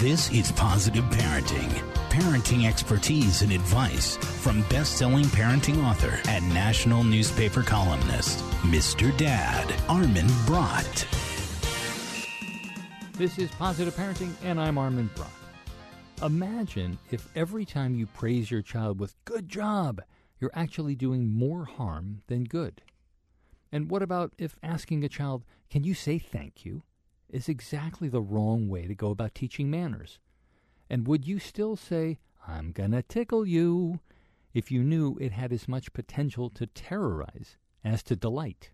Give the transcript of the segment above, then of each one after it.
This is Positive Parenting. Parenting expertise and advice from best-selling parenting author and national newspaper columnist, Mr. Dad, Armin Brott. This is Positive Parenting, and I'm Armin Brott. Imagine if every time you praise your child with good job, you're actually doing more harm than good. And what about if asking a child, can you say thank you, is exactly the wrong way to go about teaching manners? And would you still say, I'm gonna tickle you, if you knew it had as much potential to terrorize as to delight?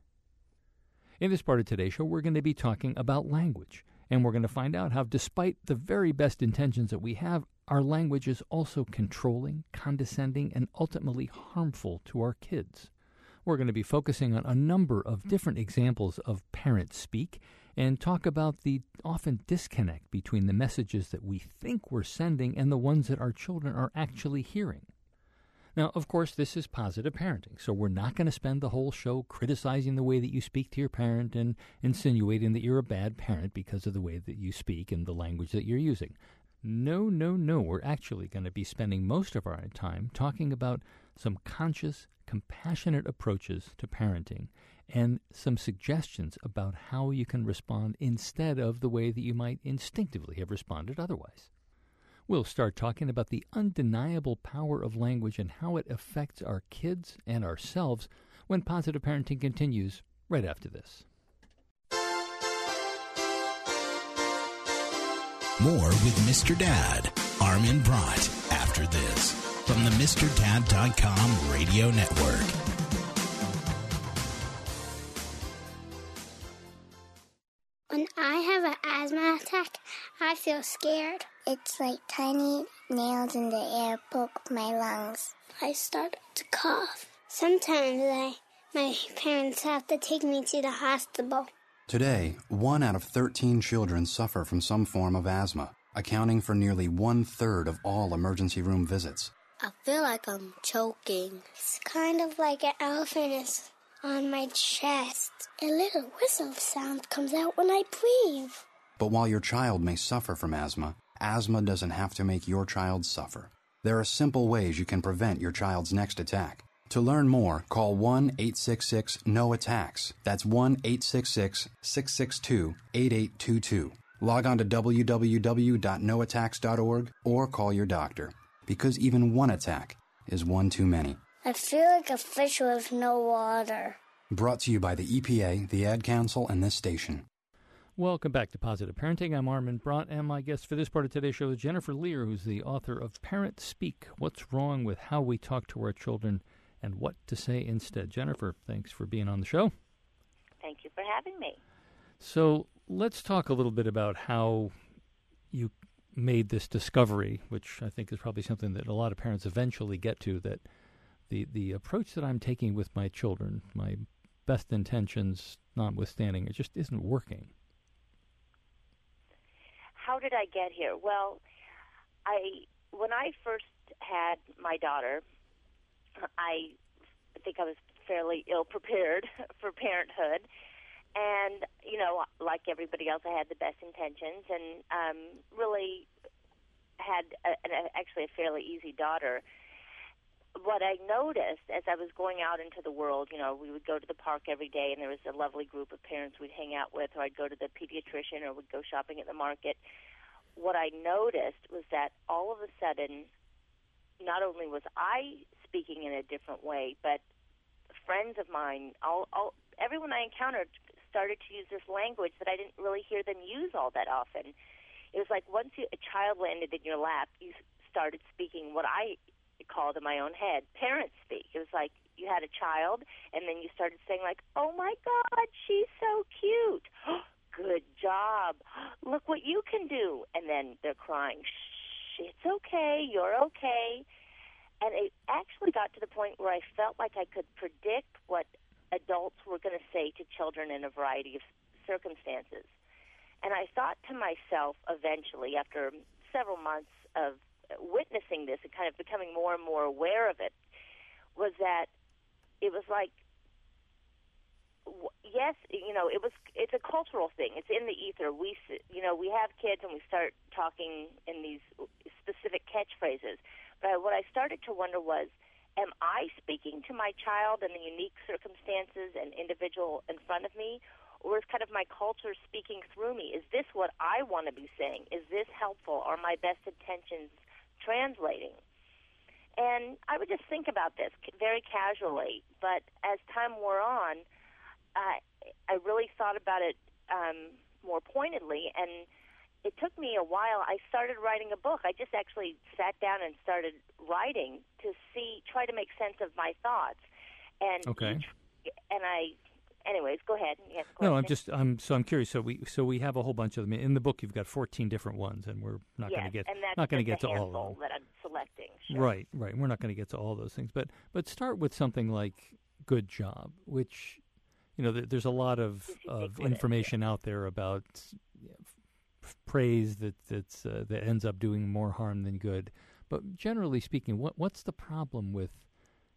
In this part of today's show, we're going to be talking about language, and we're going to find out how, despite the very best intentions that we have, our language is also controlling, condescending, and ultimately harmful to our kids. We're going to be focusing on a number of different examples of parent speak and talk about the often disconnect between the messages that we think we're sending and the ones that our children are actually hearing. Now, of course, this is positive parenting, so we're not going to spend the whole show criticizing the way that you speak to your parent and insinuating that you're a bad parent because of the way that you speak and the language that you're using. No, no, no. We're actually going to be spending most of our time talking about some conscious, compassionate approaches to parenting and some suggestions about how you can respond instead of the way that you might instinctively have responded otherwise. We'll start talking about the undeniable power of language and how it affects our kids and ourselves when positive parenting continues right after this. More with Mr. Dad, Armin Brott, after this from the MrDad.com radio network. I feel scared. It's like tiny nails in the air poke my lungs. I start to cough. Sometimes I, my parents have to take me to the hospital. Today, one out of 13 children suffer from some form of asthma, accounting for nearly one third of all emergency room visits. I feel like I'm choking. It's kind of like an elephant is on my chest. A little whistle sound comes out when I breathe. But while your child may suffer from asthma, asthma doesn't have to make your child suffer. There are simple ways you can prevent your child's next attack. To learn more, call 1 866 NO ATTACKS. That's 1 866 662 8822. Log on to www.noattacks.org or call your doctor, because even one attack is one too many. I feel like a fish with no water. Brought to you by the EPA, the Ad Council, and this station. Welcome back to Positive Parenting. I'm Armin Brott, and my guest for this part of today's show is Jennifer Lehr, who's the author of Parent Speak What's Wrong with How We Talk to Our Children and What to Say Instead. Jennifer, thanks for being on the show. Thank you for having me. So let's talk a little bit about how you made this discovery, which I think is probably something that a lot of parents eventually get to that the, the approach that I'm taking with my children, my best intentions notwithstanding, it just isn't working. How did I get here? Well, I when I first had my daughter, I think I was fairly ill prepared for parenthood. And, you know, like everybody else, I had the best intentions and um, really had a, a, actually a fairly easy daughter. What I noticed as I was going out into the world, you know, we would go to the park every day and there was a lovely group of parents we'd hang out with, or I'd go to the pediatrician or we'd go shopping at the market. What I noticed was that all of a sudden, not only was I speaking in a different way, but friends of mine, all, all everyone I encountered started to use this language that I didn't really hear them use all that often. It was like once you, a child landed in your lap, you started speaking what I called in my own head parent speak. It was like you had a child, and then you started saying like, "Oh my God, she's so cute." Good job. Look what you can do. And then they're crying. Shh, it's okay. You're okay. And it actually got to the point where I felt like I could predict what adults were going to say to children in a variety of circumstances. And I thought to myself eventually, after several months of witnessing this and kind of becoming more and more aware of it, was that it was like yes, you know, it was. It's a cultural thing. It's in the ether. We, you know, we have kids and we start talking in these specific catchphrases. But what I started to wonder was, am I speaking to my child in the unique circumstances and individual in front of me, or is kind of my culture speaking through me? Is this what I want to be saying? Is this helpful? Are my best intentions translating? And I would just think about this very casually. But as time wore on, uh, I really thought about it um, more pointedly, and it took me a while. I started writing a book. I just actually sat down and started writing to see, try to make sense of my thoughts. And Okay. each, and I, anyways, go ahead. No, I'm just I'm so I'm curious. So we so we have a whole bunch of them in the book. You've got 14 different ones, and we're not yes, going to get not going to get to all of them. that I'm selecting. Sure. Right, right. We're not going to get to all those things, but but start with something like "good job," which you know there, there's a lot of, of information out there about you know, f- praise that that's uh, that ends up doing more harm than good. But generally speaking, what what's the problem with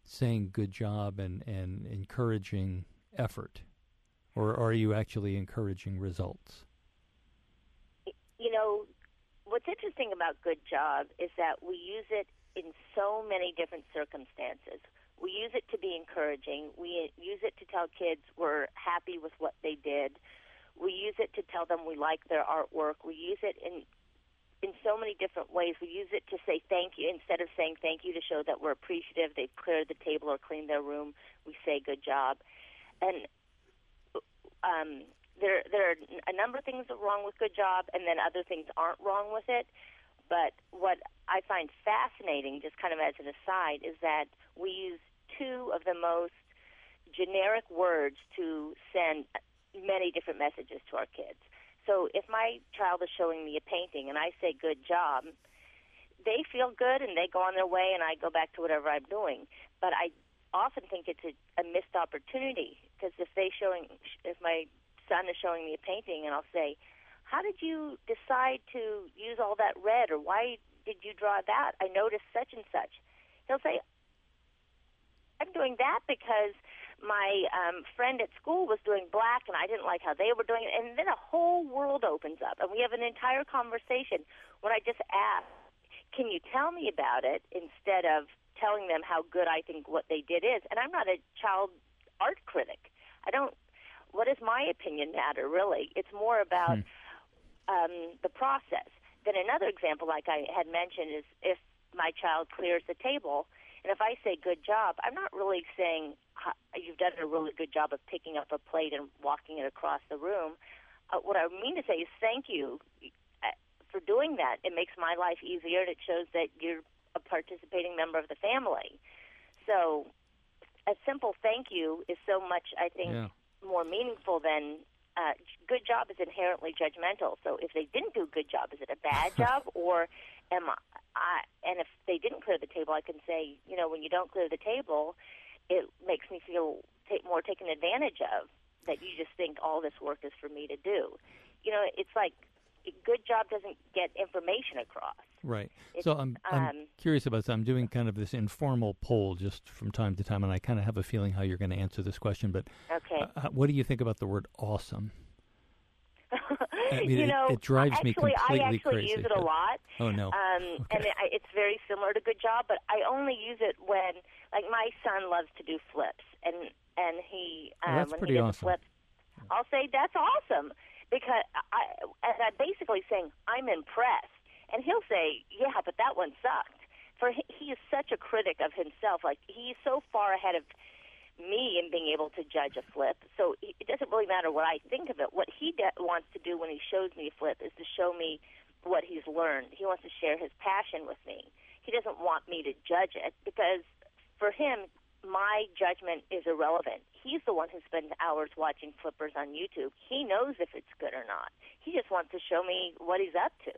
saying "good job" and and encouraging effort, or are you actually encouraging results? you know, what's interesting about good job is that we use it in so many different circumstances. We use it to be encouraging. We use it to tell kids we're happy with what they did. We use it to tell them we like their artwork. We use it in in so many different ways. We use it to say thank you instead of saying thank you to show that we're appreciative. They've cleared the table or cleaned their room. We say good job, and um, there there are a number of things wrong with good job, and then other things aren't wrong with it. But what I find fascinating, just kind of as an aside, is that we use two of the most generic words to send many different messages to our kids. So if my child is showing me a painting and I say good job, they feel good and they go on their way and I go back to whatever I'm doing. But I often think it's a, a missed opportunity because if they showing if my son is showing me a painting and I'll say, "How did you decide to use all that red or why did you draw that? I noticed such and such." He'll say, "I'm doing that because my um, friend at school was doing black and I didn't like how they were doing it. And then a whole world opens up and we have an entire conversation when I just ask, can you tell me about it instead of telling them how good I think what they did is? And I'm not a child art critic. I don't, what does my opinion matter really? It's more about um, the process. Then another example, like I had mentioned, is if my child clears the table, and if I say good job, I'm not really saying you've done a really good job of picking up a plate and walking it across the room. Uh, what I mean to say is thank you uh, for doing that. It makes my life easier, and it shows that you're a participating member of the family. So, a simple thank you is so much, I think, Yeah. more meaningful than uh, good job is inherently judgmental. So if they didn't do a good job, is it a bad job or am I, I? And if they didn't clear the table, I can say, you know, when you don't clear the table, it makes me feel ta- more taken advantage of. That you just think all this work is for me to do. You know, it's like a good job doesn't get information across. Right. It's, so I'm I'm um, curious about this. I'm doing kind of this informal poll just from time to time, and I kind of have a feeling how you're going to answer this question. But Okay. uh, what do you think about the word awesome? I mean, you it- know, it drives me actually, completely I actually crazy, use it a lot. Oh no. Um, And it, it's very similar to Good Job, but I only use it when, like, my son loves to do flips, and and he um, that's when pretty he does awesome. flips, I'll say that's awesome because I and I'm basically saying I'm impressed, and he'll say, yeah, but that one sucked. For he, he is such a critic of himself, like he's so far ahead of me in being able to judge a flip. So it doesn't really matter what I think of it. What he de- wants to do when he shows me a flip is to show me what he's learned. He wants to share his passion with me. He doesn't want me to judge it because for him, judgment is irrelevant. He's the one who spends hours watching flippers on YouTube. He knows if it's good or not. He just wants to show me what he's up to.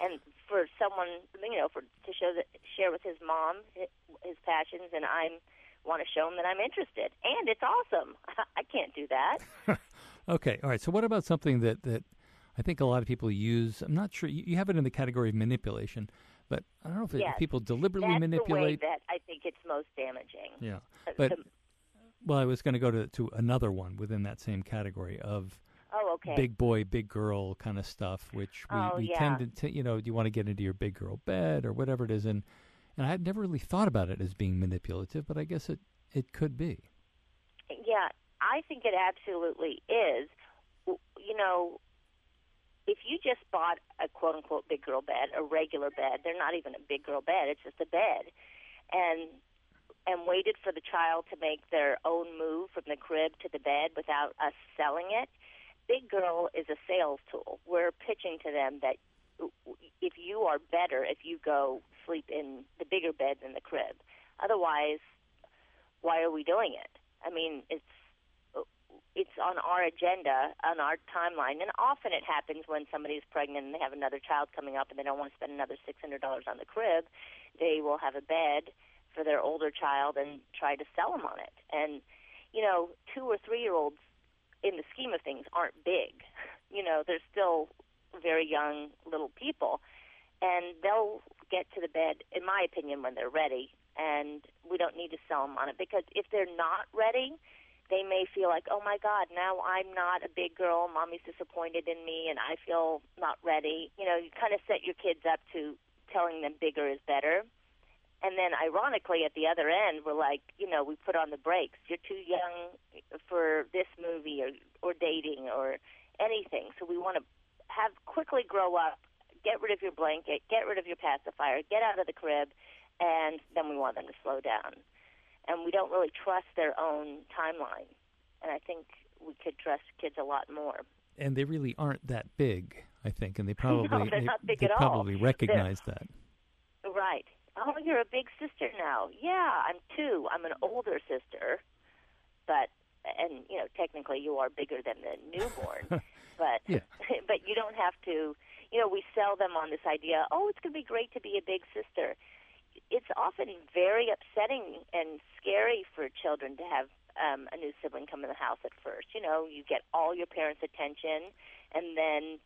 And for someone, you know, for to show that share with his mom hi- his passions, and I'm want to show him that I'm interested, and it's awesome. I can't do that. Okay, all right. So what about something that that I think a lot of people use? I'm not sure. You have it in the category of manipulation, but I don't know if it- Yes. people deliberately That's the way manipulate. that I think it's most damaging. yeah, but the- Well, I was going to go to to another one within that same category of Oh, okay. big boy, big girl kind of stuff, which we, Oh, we yeah. tend to, you know, do you want to get into your big girl bed or whatever it is, and and I had never really thought about it as being manipulative, but I guess it it could be. Yeah, I think it absolutely is. You know, if you just bought a quote unquote big girl bed, a regular bed, they're not even a big girl bed, it's just a bed, and and waited for the child to make their own move from the crib to the bed without us selling it, big girl is a sales tool. We're pitching to them that if you are better if you go sleep in the bigger bed than the crib. Otherwise, why are we doing it? I mean, it's it's on our agenda, on our timeline, and often it happens when somebody's pregnant and they have another child coming up and they don't want to spend another six hundred dollars on the crib. They will have a bed for their older child and try to sell them on it. And you know, two or three year olds, in the scheme of things, aren't big. You know, they're still very young little people, and they'll get to the bed, in my opinion, when they're ready. And we don't need to sell them on it because if they're not ready, they may feel like, oh my God, now I'm not a big girl. Mommy's disappointed in me, and I feel not ready. You know, you kind of set your kids up to telling them bigger is better. And then, ironically, at the other end, we're like, you know, we put on the brakes. You're too young for this movie or or dating or anything. So we want to have quickly grow up, get rid of your blanket, get rid of your pacifier, get out of the crib, and then we want them to slow down and we don't really trust their own timeline. And I think we could trust kids a lot more. And they really aren't that big, I think, and they probably they're not big they at all. probably recognize that. Right. Oh, you're a big sister now. Yeah, I'm two. I'm an older sister, but and you know technically you are bigger than the newborn, but Yeah. but you don't have to. You know, we sell them on this idea. Oh, it's going to be great to be a big sister. It's often very upsetting and scary for children to have um, a new sibling come in the house at first. You know, you get all your parents' attention, and then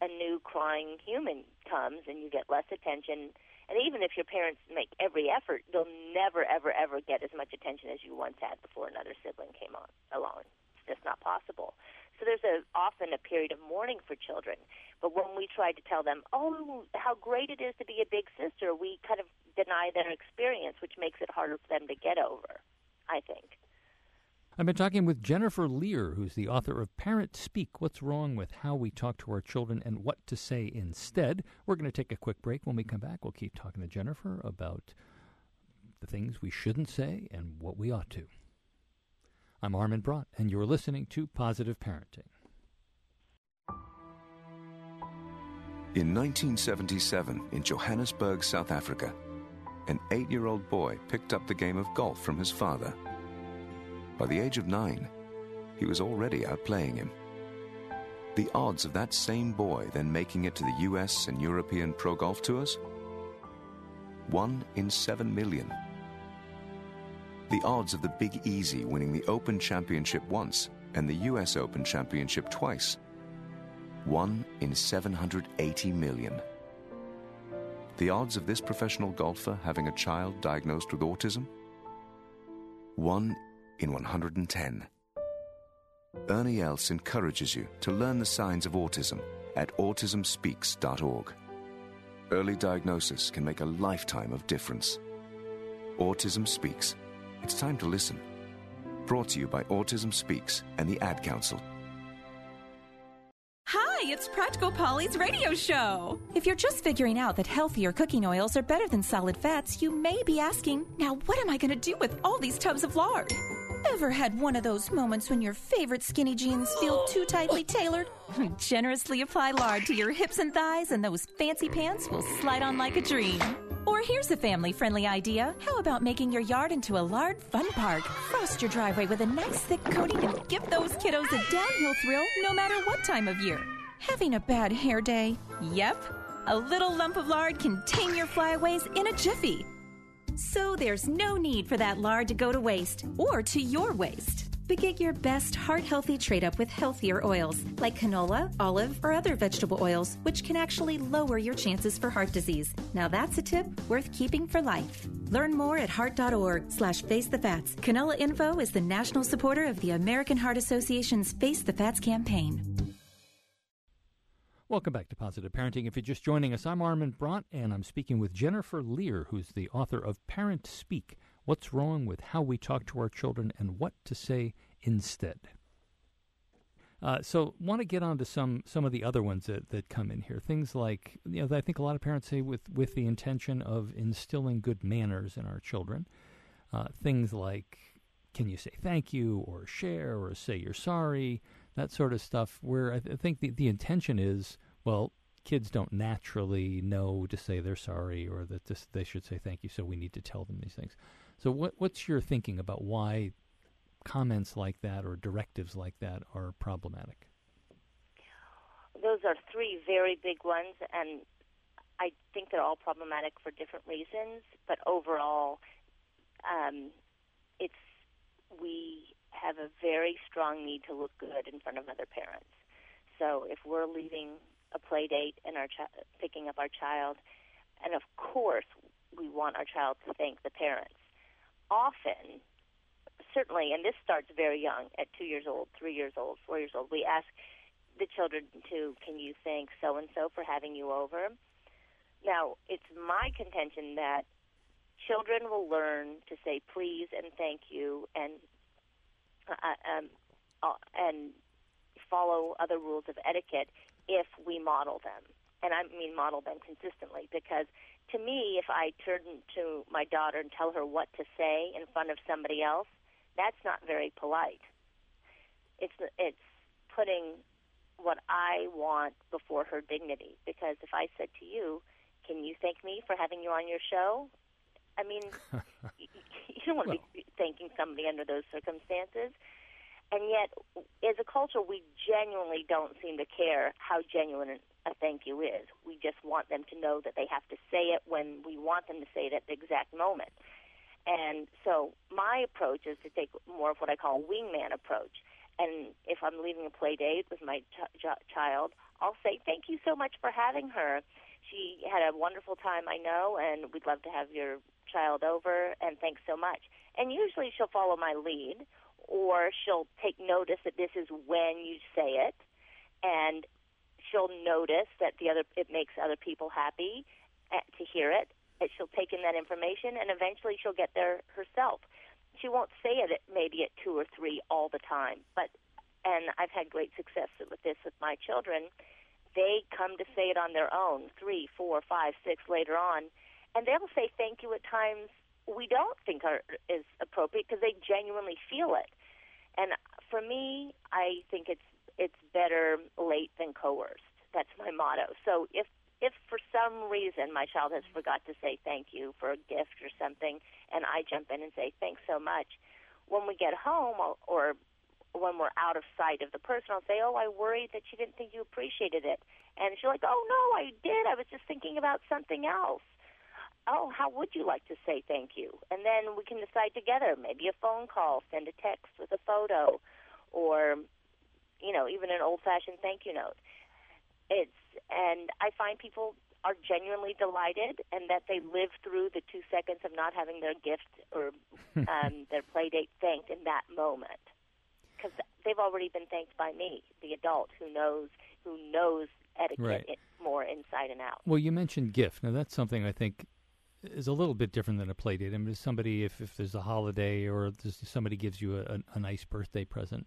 a new crying human comes, and you get less attention. And even if your parents make every effort, they'll never, ever, ever get as much attention as you once had before another sibling came on along. It's just not possible. So there's a, often a period of mourning for children. But when we try to tell them, oh, how great it is to be a big sister, we kind of deny their experience, which makes it harder for them to get over, I think. I've been talking with Jennifer Lehr, who's the author of Parent Speak What's Wrong with How We Talk to Our Children and What to Say Instead. We're going to take a quick break. When we come back, we'll keep talking to Jennifer about the things we shouldn't say and what we ought to. I'm Armin Brott, and you're listening to Positive Parenting. In 1977, in Johannesburg, South Africa, an eight year old boy picked up the game of golf from his father. By the age of nine, he was already outplaying him. The odds of that same boy then making it to the US and European Pro Golf Tours? One in seven million. The odds of the Big Easy winning the Open Championship once and the US Open Championship twice? One in 780 million. The odds of this professional golfer having a child diagnosed with autism? One in 110. Ernie Els encourages you to learn the signs of autism at autismspeaks.org. Early diagnosis can make a lifetime of difference. Autism Speaks. It's time to listen. Brought to you by Autism Speaks and the Ad Council. Hi, it's Practical Polly's radio show. If you're just figuring out that healthier cooking oils are better than solid fats, you may be asking, now what am I going to do with all these tubs of lard? Ever had one of those moments when your favorite skinny jeans feel too tightly tailored? Generously apply lard to your hips and thighs, and those fancy pants will slide on like a dream. Or here's a family friendly idea. How about making your yard into a lard fun park? Frost your driveway with a nice thick coating and give those kiddos a downhill thrill no matter what time of year. Having a bad hair day? Yep. A little lump of lard can tame your flyaways in a jiffy. So there's no need for that lard to go to waste or to your waste. But get your best heart healthy trade up with healthier oils like canola, olive, or other vegetable oils, which can actually lower your chances for heart disease. Now that's a tip worth keeping for life. Learn more at heart.org slash face the fats. Canola Info is the national supporter of the American Heart Association's Face the Fats campaign. Welcome back to Positive Parenting. If you're just joining us, I'm Armin Brott, and I'm speaking with Jennifer Lehr, who's the author of Parent Speak What's Wrong with How We Talk to Our Children and What to Say Instead. Uh, so, want to get on to some some of the other ones that, that come in here. Things like you know, I think a lot of parents say with with the intention of instilling good manners in our children. Uh, things like, can you say thank you or share or say you're sorry? That sort of stuff. Where I, th- I think the the intention is, well, kids don't naturally know to say they're sorry or that this, they should say thank you, so we need to tell them these things. So, what what's your thinking about why comments like that or directives like that are problematic? Those are three very big ones, and I think they're all problematic for different reasons. But overall, um, it's we have a very strong need to look good in front of other parents. So if we're leaving a play date and our chi- picking up our child, and of course we want our child to thank the parents. Often certainly, and this starts very young, at two years old, three years old, four years old, we ask the children to, can you thank so and so for having you over? Now, it's my contention that children will learn to say please and thank you and um, uh, and follow other rules of etiquette if we model them. And I mean model them consistently because to me, if I turn to my daughter and tell her what to say in front of somebody else, that's not very polite. It's it's putting what I want before her dignity. Because if I said to you, "Can you thank me for having you on your show?" I mean, you, don't want to well. be somebody under those circumstances. And yet, as a culture, we genuinely don't seem to care how genuine a thank you is. We just want them to know that they have to say it when we want them to say it at the exact moment. And so my approach is to take more of what I call a wingman approach. And if I'm leaving a play date with my ch- ch- child, I'll say, thank you so much for having her. She had a wonderful time, I know, and we'd love to have your child over, and thanks so much. And usually she'll follow my lead, or she'll take notice that this is when you say it, and she'll notice that the other it makes other people happy eh, to hear it, she'll take in that information and eventually she'll get there herself. She won't say it maybe at two or three all the time, but and I've had great success with this with my children. They come to say it on their own, three, four, five, six later on, and they'll say thank you at times we don't think are is appropriate because they genuinely feel it. And for me, I think it's it's better late than coerced. That's my motto. So if if for some reason my child has forgot to say thank you for a gift or something, and I jump in and say thanks so much, when we get home or, when we're out of sight of the person, I'll say, "Oh, I worried that you didn't think you appreciated it," and she's like, "Oh no, I did. I was just thinking about something else." Oh, how would you like to say thank you? And then we can decide together. Maybe a phone call, send a text with a photo, or you know, even an old-fashioned thank you note. It's and I find people are genuinely delighted and that they live through the two seconds of not having their gift or um, their play date thanked in that moment because they've already been thanked by me, the adult who knows who knows etiquette right. more inside and out. Well, you mentioned gift. Now that's something I think is a little bit different than a play date. I mean, somebody if, if there's a holiday or somebody gives you a, a, a nice birthday present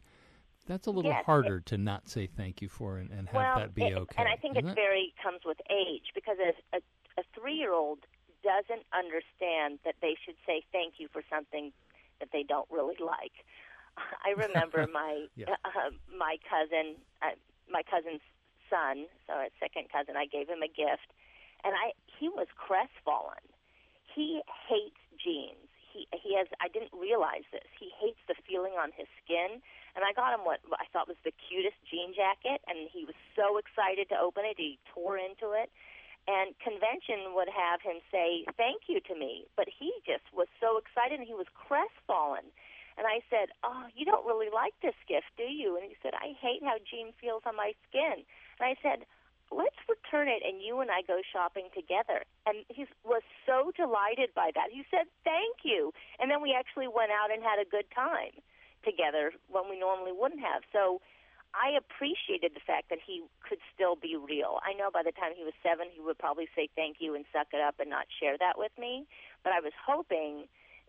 that's a little yes, harder it, to not say thank you for and, and have well, that be it, okay. And I think it, it very comes with age because a, a, a three-year-old doesn't understand that they should say thank you for something that they don't really like. I remember my yeah. uh, my cousin, uh, my cousin's son, so a second cousin. I gave him a gift, and I he was crestfallen. He hates jeans he he has I didn't realize this. He hates the feeling on his skin, and I got him what I thought was the cutest jean jacket, and he was so excited to open it. He tore into it, and convention would have him say thank you to me, but he just was so excited and he was crestfallen. And I said, "Oh, you don't really like this gift, do you?" And he said, "I hate how Jean feels on my skin." And I said, let's return it and you and I go shopping together. And he was so delighted by that. He said, thank you. And then we actually went out and had a good time together when we normally wouldn't have. So I appreciated the fact that he could still be real. I know by the time he was seven, he would probably say thank you and suck it up and not share that with me. But I was hoping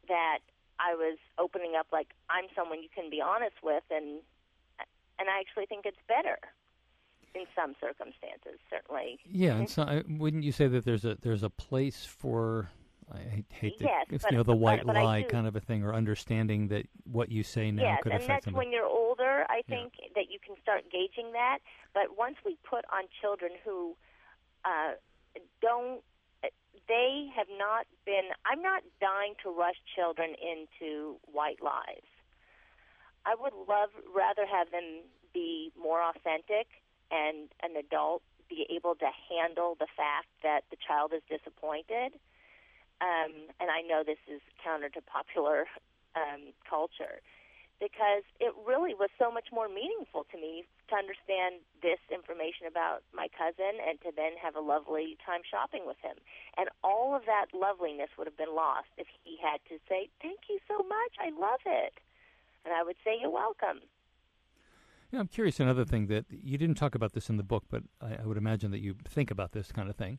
that I was opening up like I'm someone you can be honest with, and and I actually think it's better in some circumstances, certainly. Yeah, and so wouldn't you say that there's a there's a place for I hate the yes, if, but, you know the white but, but lie kind of a thing, or understanding that what you say now yes, could and affect that's somebody. when you're older. I think yeah. that you can start gauging that. But once we put on children who uh, don't, they have not been. I'm not dying to rush children into white lies. I would love rather have them be more authentic and an adult be able to handle the fact that the child is disappointed. Um, and I know this is counter to popular um, culture because it really was so much more meaningful to me to understand this information about my cousin and to then have a lovely time shopping with him. And all of that loveliness would have been lost if he had to say, Thank you so much, I love it. And I would say, You're welcome. Yeah, I'm curious. Another thing that you didn't talk about this in the book, but I, I would imagine that you think about this kind of thing.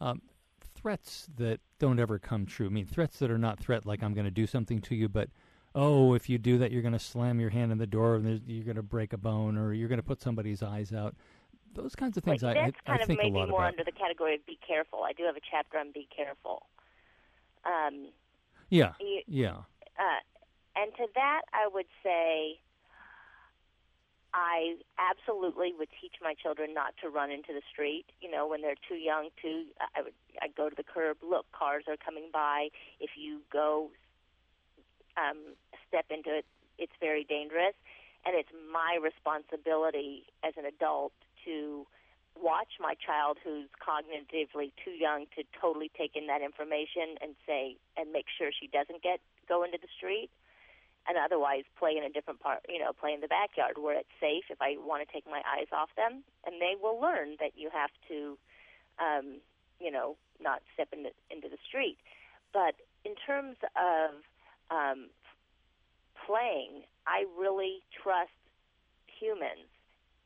Um, threats that don't ever come true. I mean, threats that are not threat like I'm going to do something to you, but oh, if you do that, you're going to slam your hand in the door and you're going to break a bone or you're going to put somebody's eyes out. Those kinds of things like, I, that's I, kind I of maybe more about. under the category of be careful. I do have a chapter on be careful. Um, yeah, you, yeah. Uh, and to that, I would say I absolutely would teach my children not to run into the street. You know, when they're too young to, I would I'd go to the curb. Look, cars are coming by. If you go um, step into it, it's very dangerous, and it's my responsibility as an adult to watch my child who's cognitively too young to totally take in that information and say and make sure she doesn't get go into the street and otherwise play in a different part, you know, play in the backyard where it's safe if I want to take my eyes off them. And they will learn that you have to, um, you know, not step into, into the street. But in terms of um, playing, I really trust humans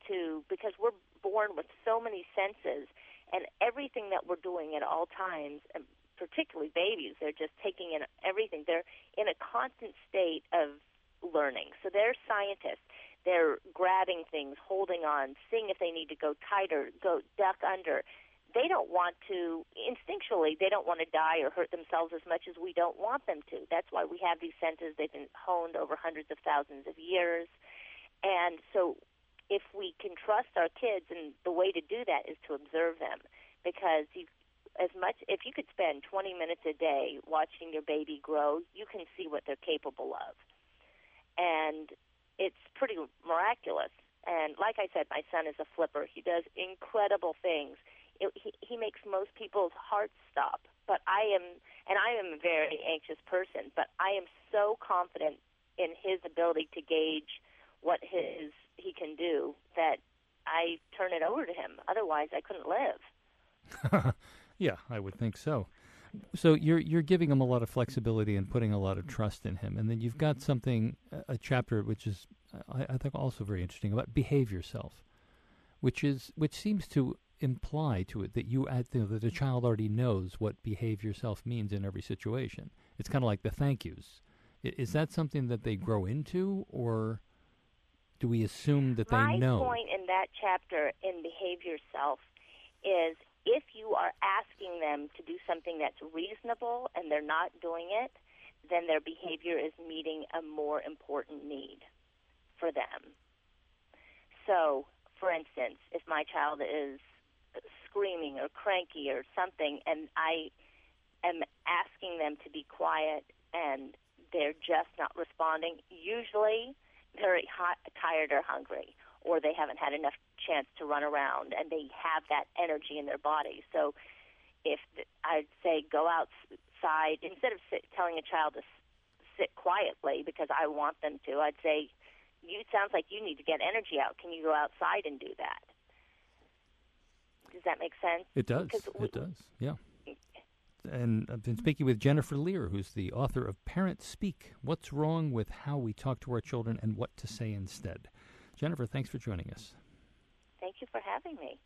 to, because we're born with so many senses and everything that we're doing at all times, and particularly babies, they're just taking in everything. They're in a constant state of learning. So they're scientists. They're grabbing things, holding on, seeing if they need to go tighter, go duck under. They don't want to, instinctually, they don't want to die or hurt themselves as much as we don't want them to. That's why we have these senses. They've been honed over hundreds of thousands of years. And so if we can trust our kids, and the way to do that is to observe them because you as much if you could spend 20 minutes a day watching your baby grow, you can see what they're capable of. And it's pretty miraculous. And like I said, my son is a flipper. He does incredible things. It, he, he makes most people's hearts stop. But I am, and I am a very anxious person, but I am so confident in his ability to gauge what his he can do that I turn it over to him. Otherwise, I couldn't live. Yeah, I would think so. So you're you're giving him a lot of flexibility and putting a lot of trust in him, and then you've got something a chapter which is I, I think also very interesting about behave yourself, which is which seems to imply to it that you, you know, that the child already knows what behave yourself means in every situation. It's kind of like the thank yous. Is that something that they grow into, or do we assume that they My know? My point in that chapter in behave yourself is if you are asking them to do something that's reasonable and they're not doing it, then their behavior is meeting a more important need for them. So, for instance, if my child is screaming or cranky or something and I am asking them to be quiet and they're just not responding, usually they're hot, tired or hungry or they haven't had enough chance to run around and they have that energy in their body. So if I'd say go outside instead of sit, telling a child to sit quietly because I want them to, I'd say you it sounds like you need to get energy out. Can you go outside and do that? Does that make sense? It does. We, it does. Yeah. Mm. And I've been speaking with Jennifer Lehr, who's the author of Parent Speak What's Wrong with How We Talk to Our Children and What to Say Instead. Jennifer, thanks for joining us. Thank you for having me.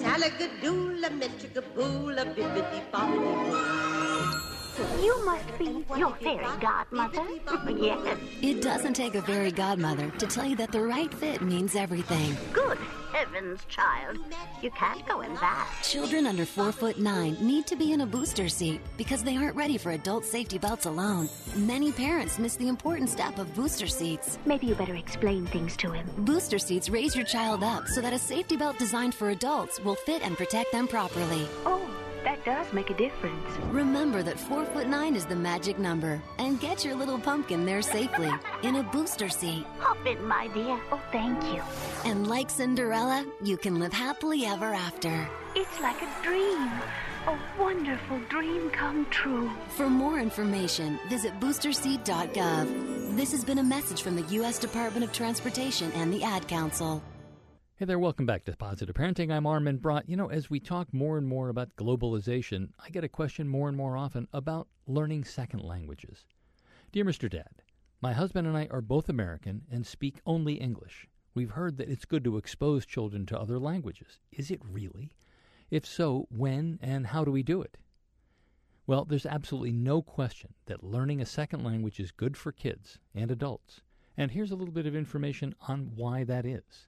Salagadoola, metricaboola, bibbidi bobbidi you must be your fairy godmother. yes. It doesn't take a fairy godmother to tell you that the right fit means everything. Good heavens, child. You can't go in that. Children under four foot nine need to be in a booster seat because they aren't ready for adult safety belts alone. Many parents miss the important step of booster seats. Maybe you better explain things to him. Booster seats raise your child up so that a safety belt designed for adults will fit and protect them properly. Oh. That does make a difference. Remember that four foot nine is the magic number, and get your little pumpkin there safely in a booster seat. Hop in, my dear. Oh, thank you. And like Cinderella, you can live happily ever after. It's like a dream. A wonderful dream come true. For more information, visit boosterseat.gov. This has been a message from the U.S. Department of Transportation and the Ad Council. Hey there, welcome back to Positive Parenting. I'm Armin Brott. You know, as we talk more and more about globalization, I get a question more and more often about learning second languages. Dear Mr. Dad, my husband and I are both American and speak only English. We've heard that it's good to expose children to other languages. Is it really? If so, when and how do we do it? Well, there's absolutely no question that learning a second language is good for kids and adults. And here's a little bit of information on why that is.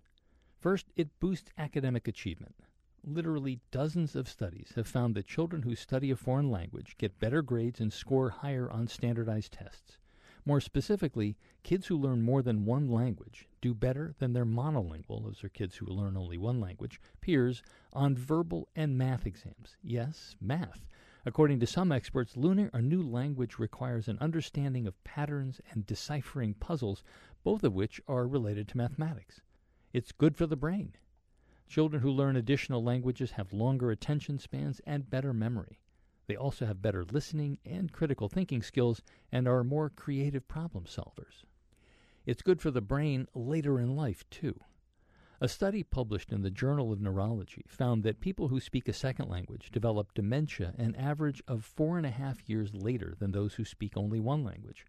First, it boosts academic achievement. Literally dozens of studies have found that children who study a foreign language get better grades and score higher on standardized tests. More specifically, kids who learn more than one language do better than their monolingual, those are kids who learn only one language, peers on verbal and math exams. Yes, math. According to some experts, learning a new language requires an understanding of patterns and deciphering puzzles, both of which are related to mathematics. It's good for the brain. Children who learn additional languages have longer attention spans and better memory. They also have better listening and critical thinking skills and are more creative problem solvers. It's good for the brain later in life, too. A study published in the Journal of Neurology found that people who speak a second language develop dementia an average of four and a half years later than those who speak only one language.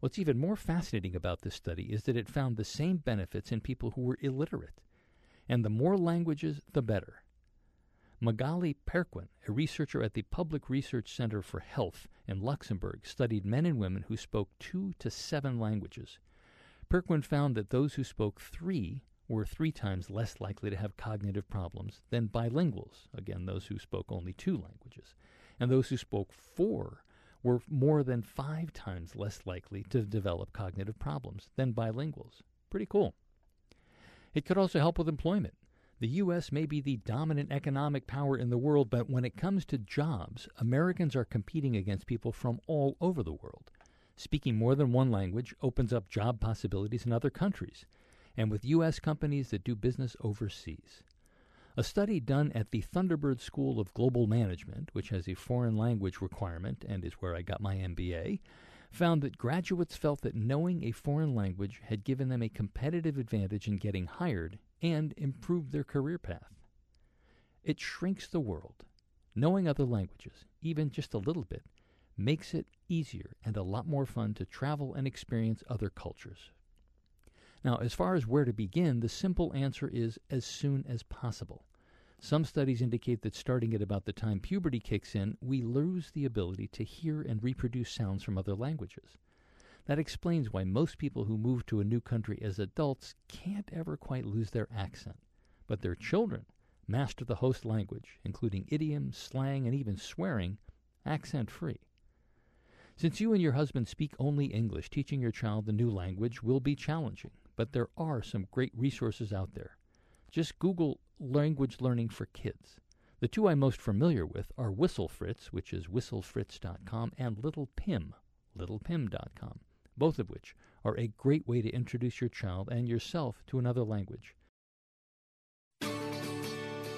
What's even more fascinating about this study is that it found the same benefits in people who were illiterate. And the more languages, the better. Magali Perquin, a researcher at the Public Research Center for Health in Luxembourg, studied men and women who spoke two to seven languages. Perquin found that those who spoke three were three times less likely to have cognitive problems than bilinguals, again, those who spoke only two languages. And those who spoke four were more than five times less likely to develop cognitive problems than bilinguals. Pretty cool. It could also help with employment. The U.S. may be the dominant economic power in the world, but when it comes to jobs, Americans are competing against people from all over the world. Speaking more than one language opens up job possibilities in other countries, and with U.S. companies that do business overseas. A study done at the Thunderbird School of Global Management, which has a foreign language requirement and is where I got my MBA, found that graduates felt that knowing a foreign language had given them a competitive advantage in getting hired and improved their career path. It shrinks the world. Knowing other languages, even just a little bit, makes it easier and a lot more fun to travel and experience other cultures. Now, as far as where to begin, the simple answer is as soon as possible. Some studies indicate that starting at about the time puberty kicks in, we lose the ability to hear and reproduce sounds from other languages. That explains why most people who move to a new country as adults can't ever quite lose their accent. But their children master the host language, including idioms, slang, and even swearing, accent free. Since you and your husband speak only English, teaching your child the new language will be challenging but there are some great resources out there. Just Google language learning for kids. The two I'm most familiar with are WhistleFritz, which is whistlefritz.com, and Little Pim, littlepim.com, both of which are a great way to introduce your child and yourself to another language.